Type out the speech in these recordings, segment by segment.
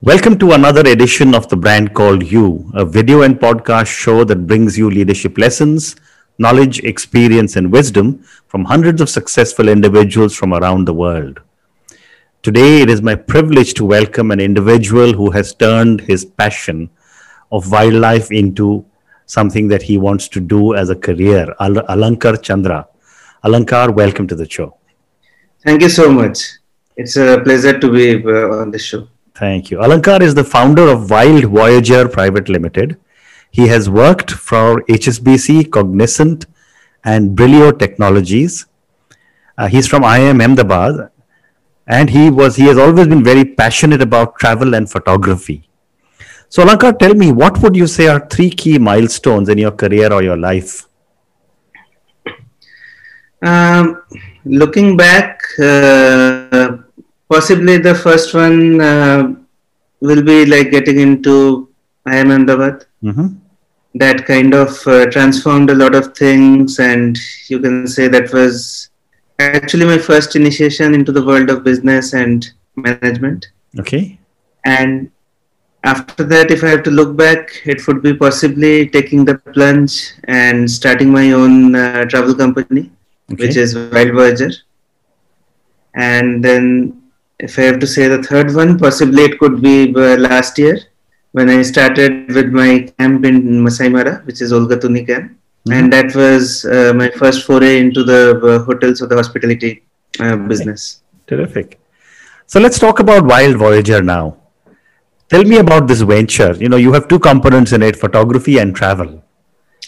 Welcome to another edition of the brand called You, a video and podcast show that brings you leadership lessons, knowledge, experience, and wisdom from hundreds of successful individuals from around the world. Today, it is my privilege to welcome an individual who has turned his passion of wildlife into something that he wants to do as a career. Al- Alankar Chandra. Alankar, welcome to the show. Thank you so much. It's a pleasure to be uh, on the show. Thank you. Alankar is the founder of Wild Voyager Private Limited. He has worked for HSBC, Cognizant, and Brillio Technologies. Uh, he's from IIM Ahmedabad, and he was he has always been very passionate about travel and photography. So, Alankar, tell me, what would you say are three key milestones in your career or your life? Um, looking back, uh, possibly the first one uh, will be like getting into IIM Ahmedabad. Mm-hmm. That kind of uh, transformed a lot of things, and you can say that was actually my first initiation into the world of business and management. Okay. And after that, if I have to look back, it would be possibly taking the plunge and starting my own uh, travel company, Okay. which is Wild Voyager. And then, if I have to say the third one, possibly it could be uh, last year when I started with my camp in Masai Mara, which is Olgatuni camp. And that was uh, my first foray into the uh, hotels or the hospitality uh, business. Terrific. So let's talk about Wild Voyager now. Tell me about this venture. You know, you have two components in it photography and travel.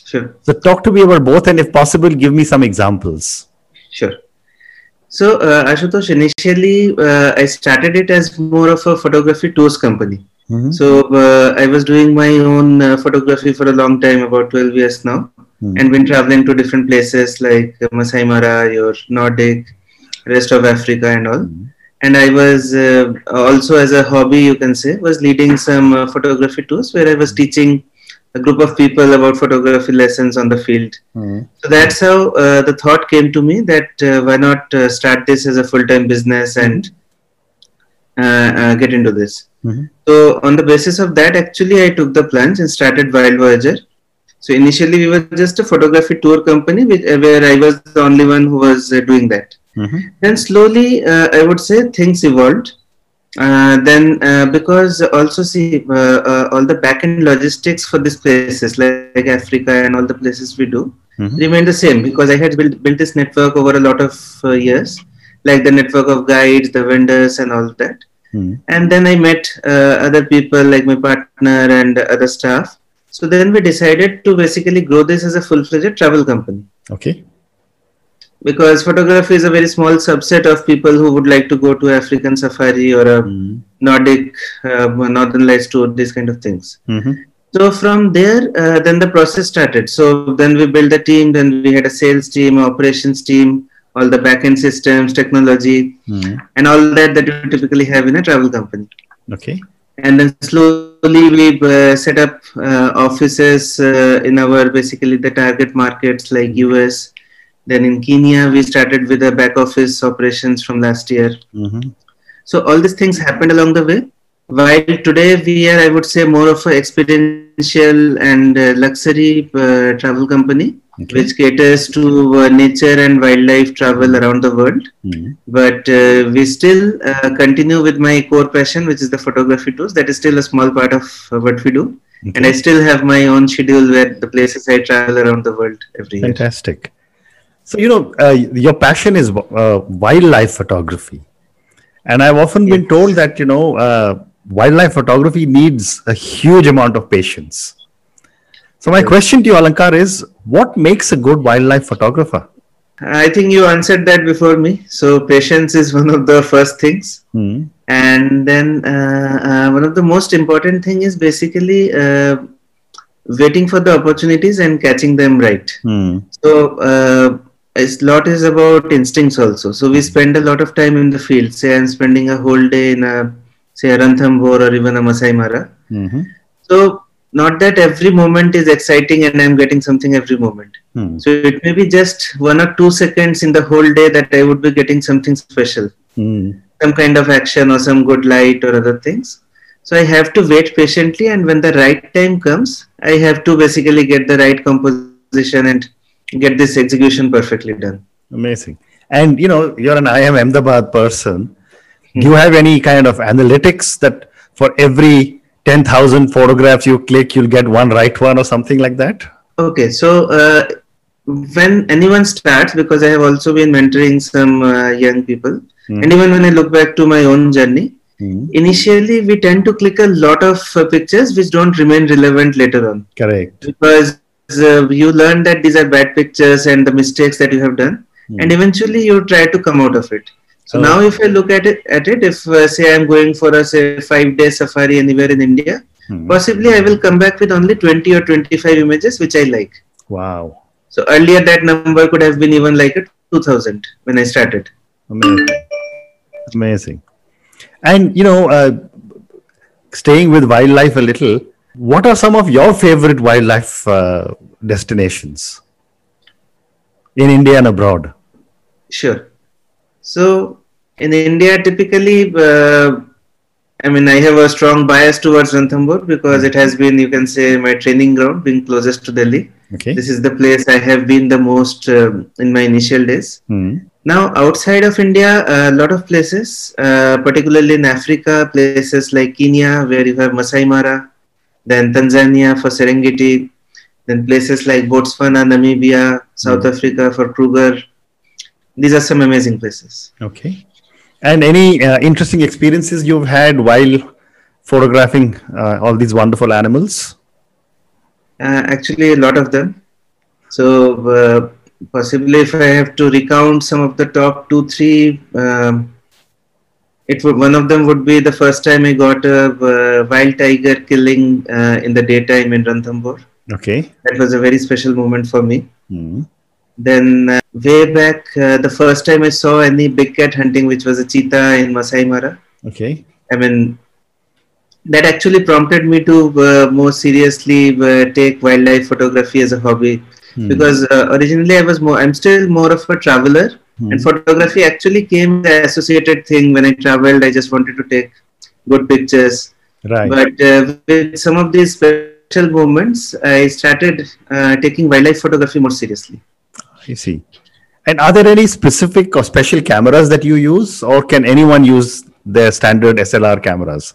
Sure. So talk to me about both, and if possible, give me some examples. Sure. So, uh, Ashutosh, initially uh, I started it as more of a photography tours company. Mhm. So, uh, I was doing my own uh, photography for a long time, about 12 years now, Hmm. and been traveling to different places like Masai Mara, your Nordic, rest of Africa, and all. And I was uh, also, as a hobby, you can say, was leading some uh, photography tours where I was teaching a group of people about photography lessons on the field. Mhm. So that's how uh, the thought came to me that uh, why not uh, start this as a full time business and uh, uh, get into this. Mhm. So on the basis of that, actually, I took the plunge and started Wild Voyager. So initially, we were just a photography tour company, which, uh, where I was the only one who was uh, doing that. Mhm. Then slowly, uh, I would say things evolved. Uh, then, uh, because also see uh, uh, all the back end logistics for these places like, like Africa and all the places we do Mhm. remained the same because I had built, built this network over a lot of uh, years, like the network of guides, the vendors, and all that. Mhm. And then I met uh, other people like my partner and other staff. So then we decided to basically grow this as a full fledged travel company Okay. Because photography is a very small subset of people who would like to go to African safari or a Mhm. Nordic uh, Northern Lights tour, these kind of things. Mhm. So from there, uh, then the process started. So then we built a team. Then we had a sales team, operations team, all the backend systems, technology, Mhm. and all that that you typically have in a travel company. Okay. And then slowly we uh, set up uh, offices uh, in our basically the target markets like US. Then in Kenya, we started with the back office operations from last year. Mhm. So all these things happened along the way. While today we are, I would say, more of an experiential and uh, luxury uh, travel company, Okay. which caters to uh, nature and wildlife travel around the world. Mhm. But uh, we still uh, continue with my core passion, which is the photography tours. That is still a small part of uh, what we do. And I still have my own schedule where the places I travel around the world every year. Fantastic. So, you know, uh, your passion is uh, wildlife photography. And I've often been told that, you know, uh, wildlife photography needs a huge amount of patience. So, my question to you, Alankar, is what makes a good wildlife photographer? I think you answered that before me. So patience is one of the first things. Hmm. and then uh, uh, one of the most important thing is basically uh, waiting for the opportunities and catching them right Hmm. so a lot is about instincts also so we spend a lot of time in the field say i'm spending a whole day in a say a ranthambore or even a masai mara Mhm. so not that every moment is exciting and i'm getting something every moment Hmm. so it may be just one or two seconds in the whole day that i would be getting something special Hmm. some kind of action or some good light or other things. So I have to wait patiently, and when the right time comes, I have to basically get the right composition and get this execution perfectly done. Amazing. And you know, you're an IIM Ahmedabad person. Do you have any kind of analytics that for every 10,000 photographs you click, you'll get one right one or something like that? Okay, so uh, when anyone starts, because I have also been mentoring some uh, young people, Hmm. and even when I look back to my own journey, Hmm. initially we tend to click a lot of uh, pictures which don't remain relevant later on Correct. because uh, you learn that these are bad pictures and the mistakes that you have done, Hmm. and eventually you try to come out of it. So Oh. now, if I look at it, at it, if uh, say I'm going for a say five day safari anywhere in India, Hmm. possibly I will come back with only 20 or 25 images which I like. Wow. So earlier that number could have been even like a 2000 when I started. Amazing. Amazing. And, you know, uh, staying with wildlife a little, what are some of your favorite wildlife uh, destinations in India and abroad? Sure. So in India, typically, uh, I mean, I have a strong bias towards Ranthambore because it has been, you can say, my training ground, being closest to Delhi. Okay. This is the place I have been the most um in my initial days. Hmm. Now, outside of India, a lot of places, uh, particularly in Africa, places like Kenya, where you have Masai Mara, then Tanzania for Serengeti, then places like Botswana, Namibia, South Africa for Kruger. These are some amazing places. Okay. And any uh, interesting experiences you've had while photographing uh, all these wonderful animals? Uh, actually, a lot of them. So, uh, possibly if I have to recount some of the top two, three, um, it would one of them would be the first time I got a uh, wild tiger killing uh, in the daytime in Ranthambore. Okay. That was a very special moment for me. Hmm. Then uh, way back, uh, the first time I saw any big cat hunting, which was a cheetah in Masai Mara. Okay. I mean, that actually prompted me to uh, more seriously uh, take wildlife photography as a hobby Hmm. because uh, originally I was more, I'm still more of a traveler, Hmm. and photography actually came the associated thing when I traveled. I just wanted to take good pictures, Right. but uh, with some of these special moments, I started uh, taking wildlife photography more seriously. I see. And are there any specific or special cameras that you use, or can anyone use their standard SLR cameras?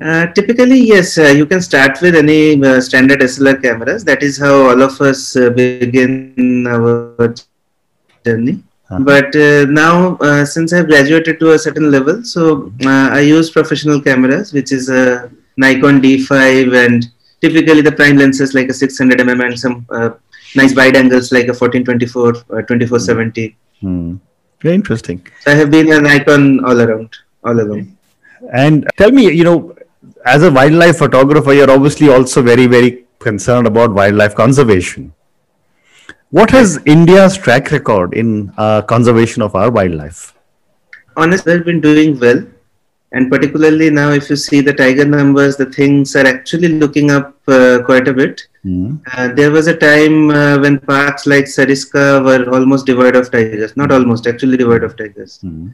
Uh, typically, yes, uh, you can start with any uh, standard SLR cameras. That is how all of us uh, begin our journey. Uh-huh. But uh, now, uh, since I've graduated to a certain level, so uh, I use professional cameras, which is a Nikon D5, and typically the prime lenses like a 600 mm and some uh, nice wide angles like a 1424 or 2470. Hmm. Very interesting. So I have been a Nikon all around, all along. And tell me, you know, as a wildlife photographer, you're obviously also very, very concerned about wildlife conservation. What has India's track record in uh, conservation of our wildlife? honestly we've been doing well and particularly now if you see the tiger numbers the things are actually looking up uh, quite a bit Hmm. uh, there was a time uh, when parks like sariska were almost devoid of tigers not almost actually devoid of tigers Hmm.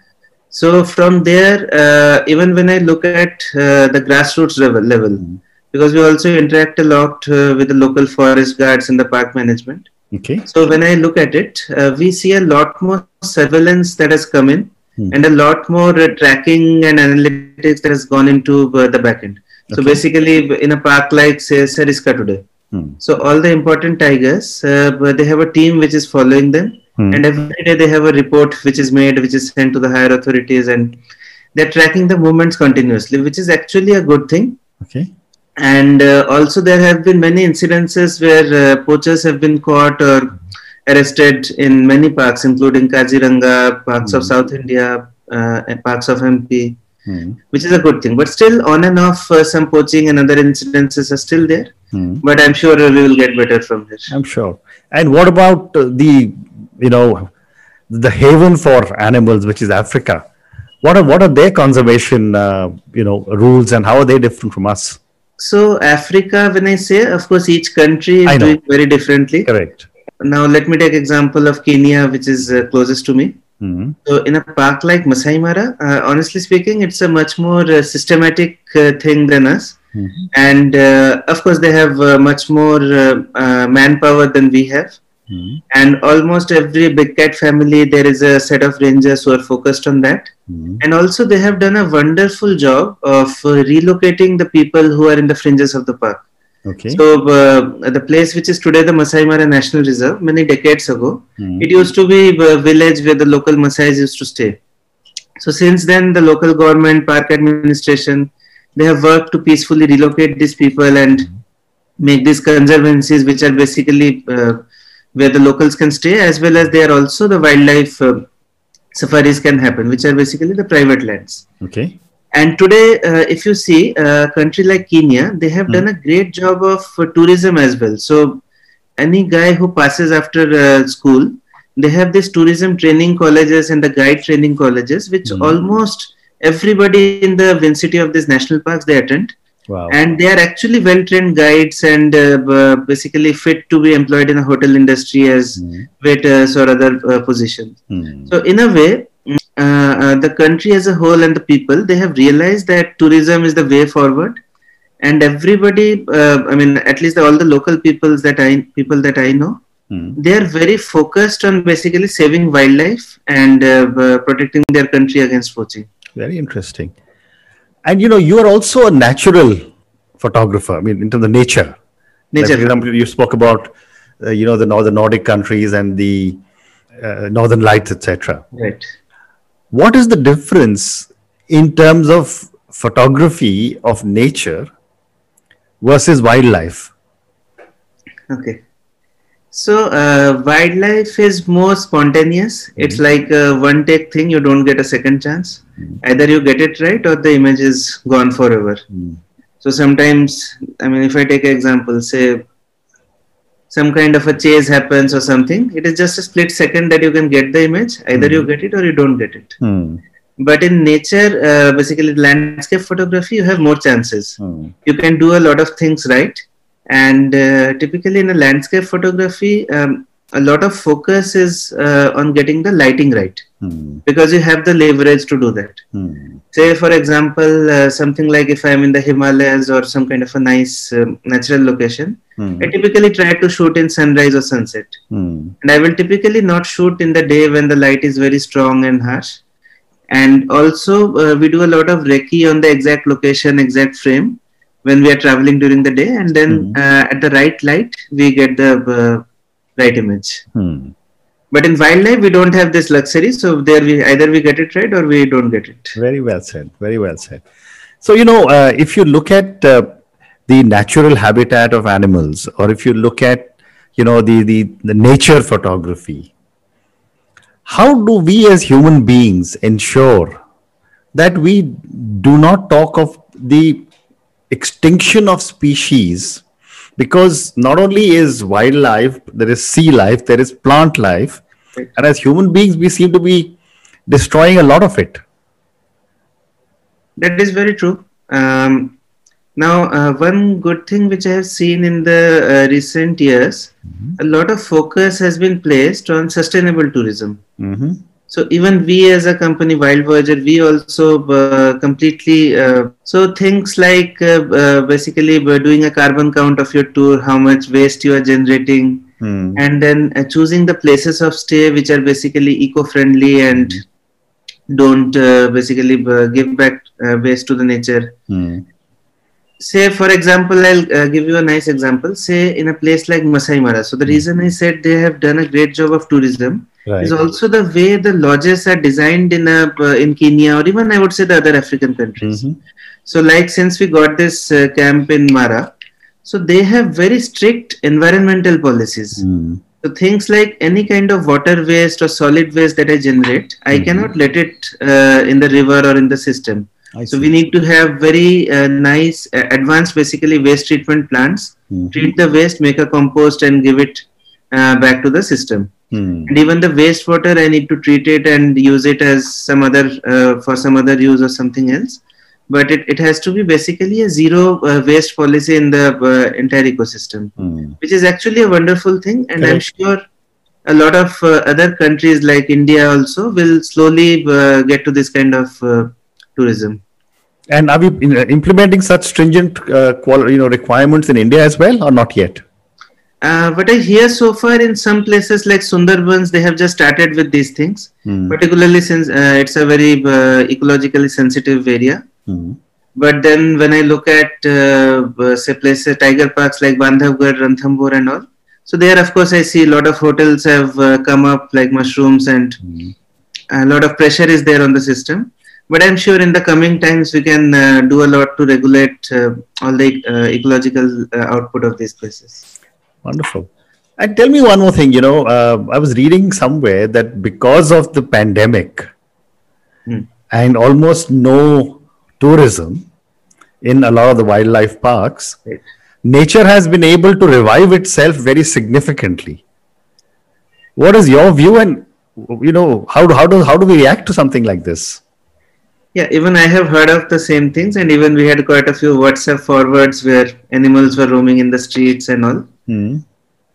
so from there uh, even when i look at uh, the grassroots level, level Mhm. because we also interact a lot uh, with the local forest guards and the park management Okay. so when I look at it, uh, we see a lot more surveillance that has come in, Hmm. and a lot more uh, tracking and analytics that has gone into uh, the backend. So Okay. basically, in a park like say Sariska today, Hmm. so all the important tigers, uh, they have a team which is following them, Hmm. and every day they have a report which is made, which is sent to the higher authorities, and they're tracking the movements continuously, which is actually a good thing Okay. And uh, also there have been many incidences where uh, poachers have been caught or arrested in many parks including kaziranga parts of Mhm. south india uh, and parts of mp Hmm. which is a good thing but still on and off uh, some poaching and other incidences are still there Hmm. but i'm sure we will get better from here I'm sure. And what about uh, the, you know, the haven for animals, which is Africa? What are what are their conservation, uh, you know, rules, and how are they different from us? So africa when i say of course each country is doing very differently Correct. now let me take example of kenya which is uh, closest to me Mhm. So in a park like Masai Mara, uh, honestly speaking, it's a much more uh, systematic uh, thing than us. Mhm. And uh, of course, they have uh, much more uh, uh, manpower than we have. Mhm. And almost every big cat family, there is a set of rangers who are focused on that. Mhm. And also, they have done a wonderful job of uh, relocating the people who are in the fringes of the park. Okay. So, uh, the place which is today the Masai Mara National Reserve, many decades ago, Mhm. it used to be a village where the local Maasais used to stay. So since then, the local government, park administration, they have worked to peacefully relocate these people and make these conservancies, which are basically uh, where the locals can stay, as well as there are also the wildlife uh, safaris can happen, which are basically the private lands. Okay. And today, uh, if you see a country like Kenya, they have Hmm. done a great job of uh, tourism as well. So, any guy who passes after uh, school, they have these tourism training colleges and the guide training colleges, which Hmm. almost everybody in the vicinity of these national parks they attend, Wow. and they are actually well-trained guides and uh, basically fit to be employed in the hotel industry as Mhm. waiters or other uh, positions. Mhm. So in a way, mm, uh, uh, the country as a whole and the people they have realized that tourism is the way forward, and everybody, uh, I mean, at least all the local peoples that I people that I know, Mhm. they are very focused on basically saving wildlife and uh, protecting their country against poaching. Very interesting. And you know, you are also a natural photographer. I mean, into the nature. Like, Nature. for example, you spoke about, uh, you know, the northern Nordic countries and the uh, northern lights, etc. Right. What is the difference in terms of photography of nature versus wildlife? Okay. So uh, wildlife is more spontaneous. It's like a one take thing. You don't get a second chance. Either you get it right or the image is gone forever. So sometimes, I mean, if I take an example, say some kind of a chase happens or something, it is just a split second that you can get the image. Either you get it or you don't get it. Hmm. But in nature, uh, basically landscape photography, you have more chances you can do a lot of things right and uh, typically in a landscape photography um, a lot of focus is uh, on getting the lighting right Hmm. because you have the leverage to do that Hmm. say for example uh, something like if i'm in the himalayas or some kind of a nice um, natural location Hmm. i typically try to shoot in sunrise or sunset Hmm. and i will typically not shoot in the day when the light is very strong and harsh and also uh, we do a lot of recce on the exact location exact frame when we are traveling during the day and then Mhm. uh, at the right light we get the uh, right image Hmm. but in wildlife we don't have this luxury so there we either we get it right or we don't get it Very well said. Very well said. So, you know, uh, if you look at uh, the natural habitat of animals, or if you look at, you know, the, the, the nature photography, how do we as human beings ensure that we do not talk of the extinction of species? Because not only is wildlife, there is sea life, there is plant life, Right. and as human beings, we seem to be destroying a lot of it. That is very true. Um, now, uh, one good thing which I have seen in the uh, recent years, a lot of focus has been placed on sustainable tourism. Mm-hmm. So even we as a company, Wild Voyager, we also uh, completely uh, so things like uh, uh, basically doing a carbon count of your tour, how much waste you are generating, Hmm. and then uh, choosing the places of stay which are basically eco-friendly and don't uh, basically uh, give back uh, waste to the nature Hmm. say for example i'll uh, give you a nice example say in a place like masai mara so the reason i said they have done a great job of tourism Right. is also the way the lodges are designed in a uh, in kenya or even i would say the other african countries Mhm. so like since we got this uh, camp in mara so they have very strict environmental policies Hmm. so things like any kind of water waste or solid waste that I generate, I Mhm. cannot let it uh, in the river or in the system. I So see. we need to have very uh, nice, uh, advanced, basically waste treatment plants. Mhm. Treat the waste, make a compost, and give it uh, back to the system. Hmm. And even the wastewater, I need to treat it and use it as some other uh, for some other use or something else. But it, it has to be basically a zero uh, waste policy in the uh, entire ecosystem Hmm. which is actually a wonderful thing and i'm sure a lot of uh, other countries like India also will slowly uh, get to this kind of uh, tourism. And are we implementing such stringent uh, qual- you know requirements in India as well, or not yet? Uh, what I hear so far in some places like Sundarbans, they have just started with these things, Hmm. particularly since uh, it's a very uh, ecologically sensitive area. Hmm. But then when I look at, uh, say, places, tiger parks like Bandhavgarh, Ranthambore and all, so there, of course, I see a lot of hotels have uh, come up like mushrooms and Hmm. a lot of pressure is there on the system. But I'm sure in the coming times we can uh, do a lot to regulate uh, all the uh, ecological uh, output of these places. Wonderful. And tell me one more thing. You know, uh, I was reading somewhere that because of the pandemic Hmm. and almost no tourism in a lot of the wildlife parks, Right. nature has been able to revive itself very significantly. What is your view, and you know, how do how do how do we react to something like this? Yeah, even I have heard of the same things, and even we had quite a few WhatsApp forwards where animals were roaming in the streets and all. Hmm.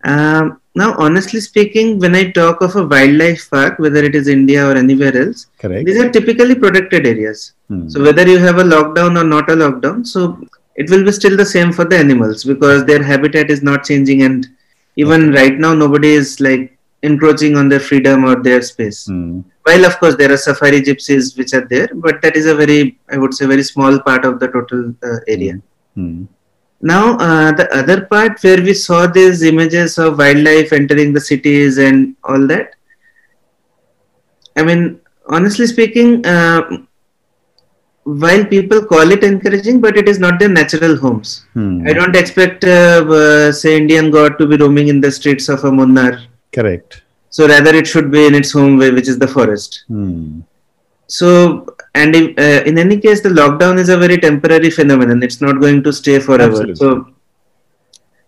Um, now, honestly speaking, when I talk of a wildlife park, whether it is India or anywhere else, Correct. these are typically protected areas. Hmm. So whether you have a lockdown or not a lockdown, so it will be still the same for the animals because their habitat is not changing, and even right now nobody is like encroaching on their freedom or their space. Hmm. While of course there are safari gypsies which are there, but that is a very, I would say, very small part of the total uh, area. Hmm. Now, uh, the other part where we saw these images of wildlife entering the cities and all that, I mean, honestly speaking, uh, while people call it encouraging, but it is not their natural homes. Hmm. I don't expect, uh, uh, say, Indian gaur to be roaming in the streets of a Munnar. Correct. So rather, it should be in its home, way, which is the forest. Hmm. So, and if, uh, in any case, the lockdown is a very temporary phenomenon. It's not going to stay forever. Absolutely. So,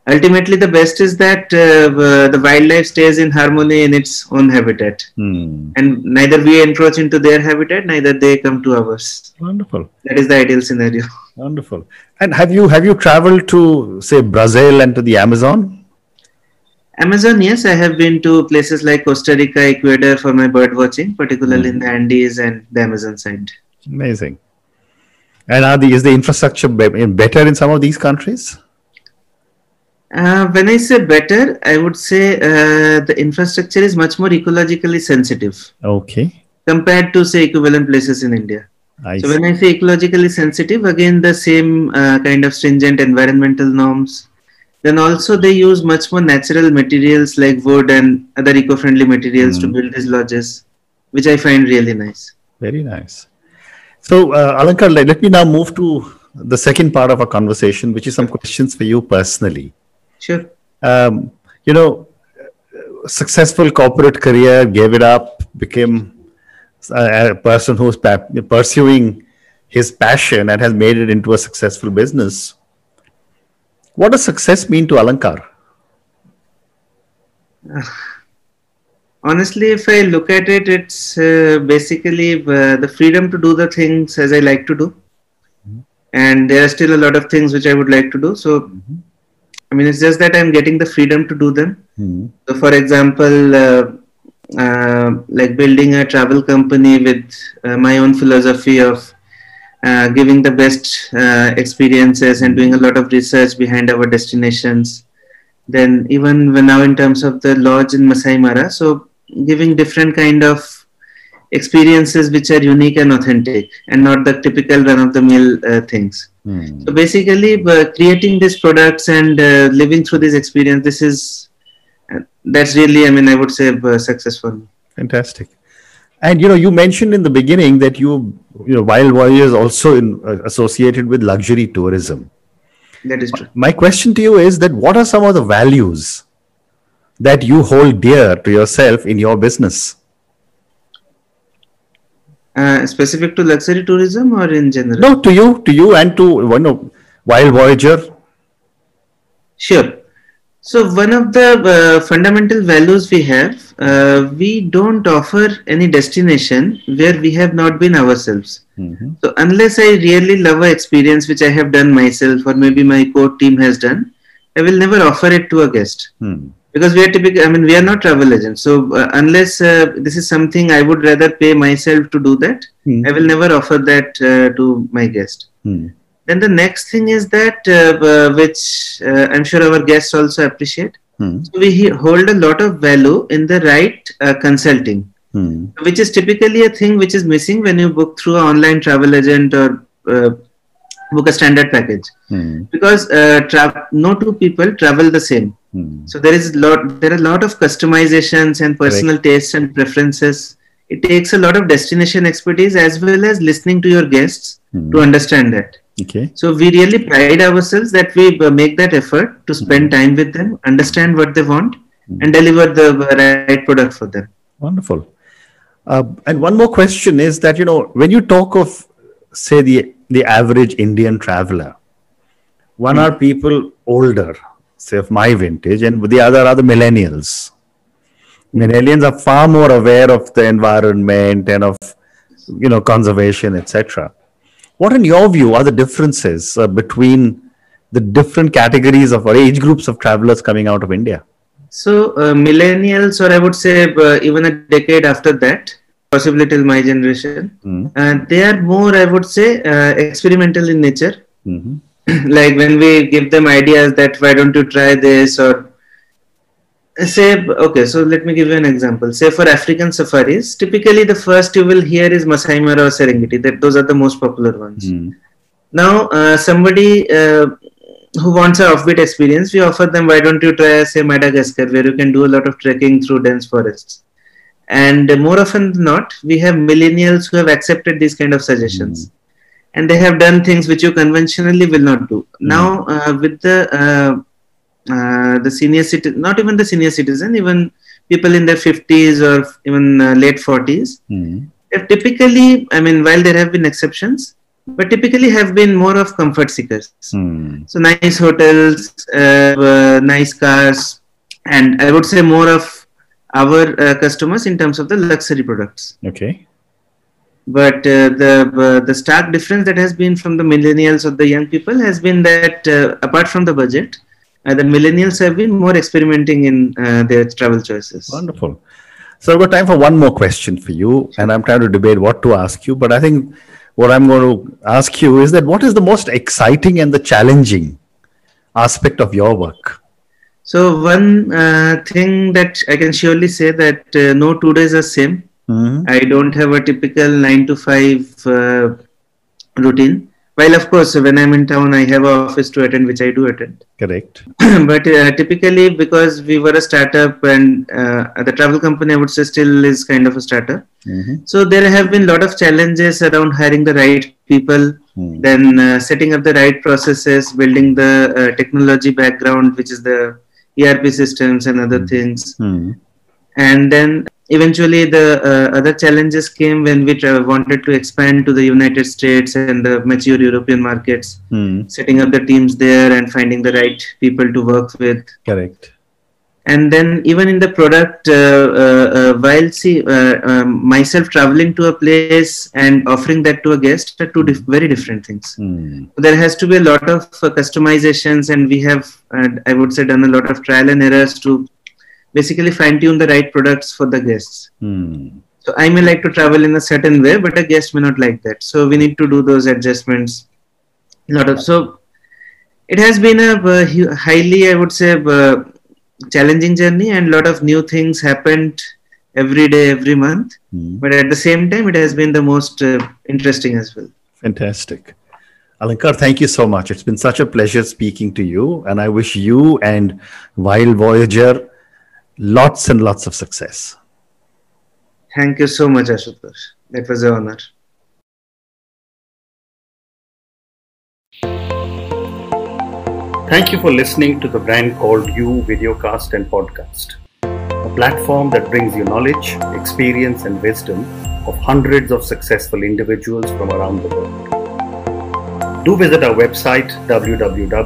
ultimately, the best is that uh, the wildlife stays in harmony in its own habitat, Hmm. and neither we encroach into their habitat, neither they come to ours. Wonderful. That is the ideal scenario. Wonderful. And have you have you traveled to say Brazil and to the Amazon? Amazon, yes, I have been to places like Costa Rica, Ecuador for my bird watching, particularly in the Andes and the Amazon side. Amazing. And are the is the infrastructure better in some of these countries? Uh, when I say better, I would say uh, the infrastructure is much more ecologically sensitive Okay. compared to say equivalent places in India. I So see. when I say ecologically sensitive, again the same uh, kind of stringent environmental norms. Then also they use much more natural materials like wood and other eco-friendly materials to Mm. build these lodges, which I find really nice. Very nice. So, uh, Alankar, let, let me now move to the second part of our conversation, which is some questions for you personally. Sure. Um, you know, successful corporate career, gave it up, became a, a person who's pa- pursuing his passion and has made it into a successful business. What does success mean to Alankar? Honestly, if I look at it, it's uh, basically uh, the freedom to do the things as I like to do. And there are still a lot of things which I would like to do. So, I mean, it's just that I'm getting the freedom to do them. Hmm. So, for example, uh, uh, like building a travel company with uh, my own philosophy of uh, giving the best uh, experiences and doing a lot of research behind our destinations. Then, even now in terms of the lodge in Masai Mara, so giving different kind of experiences which are unique and authentic and not the typical run of the mill uh, things. Hmm. So basically, uh, creating these products and uh, living through this experience, this is uh, that's really, I mean, I would say, uh, successful. Fantastic. And you know, you mentioned in the beginning that you, you know, Wild Voyager is also in, uh, associated with luxury tourism. That is true. My question to you is that what are some of the values that you hold dear to yourself in your business? Uh, specific to luxury tourism or in general? No, to you, to you, and to you know, Wild Voyager. Sure. So one of the uh, fundamental values we have, uh, we don't offer any destination where we have not been ourselves. Mhm. So unless I really love an experience which I have done myself or maybe my core team has done, I will never offer it to a guest Hmm. because we are typically i mean we are not travel agents so uh, unless uh, this is something i would rather pay myself to do that Hmm. i will never offer that uh, to my guest Hmm. Then the next thing is that uh, uh, which uh, i'm sure our guests also appreciate. Hmm. so we hold a lot of value in the right uh, consulting. Hmm. which is typically a thing which is missing when you book through an online travel agent or uh, book a standard package. Hmm. because uh, no two people travel the same. So there is lot there are a lot of customizations and personal tastes and preferences. It takes a lot of destination expertise as well as listening to your guests to understand that Okay. so we really pride ourselves that we uh, make that effort to spend time with them understand what they want and deliver the uh, right product for them Wonderful. Uh, and one more question is that you know when you talk of say the the average Indian traveler, one are people older, say of my vintage, and the other are the millennials. Millennials are far more aware of the environment and of you know conservation, etc. What, in your view, are the differences uh, between the different categories of or age groups of travelers coming out of India? So uh, millennials, or I would say uh, even a decade after that, possibly till my generation, Mm. uh, they are more, I would say, uh, experimental in nature. Mhm. like when we give them ideas that why don't you try this or say okay so let me give you an example. Say for african safaris typically the first you will hear is masai mara or serengeti. That those are the most popular ones. Mm. now uh, somebody uh, who wants an offbeat experience we offer them why don't you try say madagascar where you can do a lot of trekking through dense forests? And uh, more often than not we have millennials who have accepted these kind of suggestions. And they have done things which you conventionally will not do. Now uh, with the uh, the senior citizen not even the senior citizen even people in their 50s or even uh, late 40s Mm. have typically i mean while there have been exceptions but typically have been more of comfort seekers Mm. so nice hotels uh, uh, nice cars and i would say more of our uh, customers in terms of the luxury products Okay. but uh, the the stark difference that has been from the millennials or the young people has been that uh, apart from the budget uh, the millennials have been more experimenting in uh, their travel choices Wonderful. So I've got time for one more question for you, and I'm trying to debate what to ask you. But I think what I'm going to ask you is that what is the most exciting and the challenging aspect of your work? so one uh, thing that i can surely say that uh, no two days are same Mhm. I don't have a typical nine to five uh, routine. While of course, when I'm in town, I have a office to attend, which I do attend. Correct. but uh, typically, because we were a startup and uh, the travel company, I would say, still is kind of a startup. Mhm. So there have been a lot of challenges around hiring the right people, Hmm. then uh, setting up the right processes, building the uh, technology background, which is the ERP systems and other things Hmm. and then eventually the uh, other challenges came when we wanted to expand to the united states and the mature european markets Hmm. setting up the teams there and finding the right people to work with Correct. and then even in the product uh, uh, uh, while see uh, um, myself traveling to a place and offering that to a guest are two dif- very different things Hmm. there has to be a lot of uh, customizations and we have uh, i would say done a lot of trial and errors to basically fine tune the right products for the guests Hmm. so i may like to travel in a certain way but a guest may not like that so we need to do those adjustments lot of so it has been a uh, highly i would say uh, challenging journey and lot of new things happened every day every month Hmm. but at the same time it has been the most uh, interesting as well Fantastic. Alankar, thank you so much. It's been such a pleasure speaking to you, and I wish you and Wild Voyager lots and lots of success. thank you so much ashutosh that was an honor Thank you for listening to the brand called You Videocast and Podcast, a platform that brings you knowledge, experience, and wisdom of hundreds of successful individuals from around the world. Do visit our website www.tbcy.in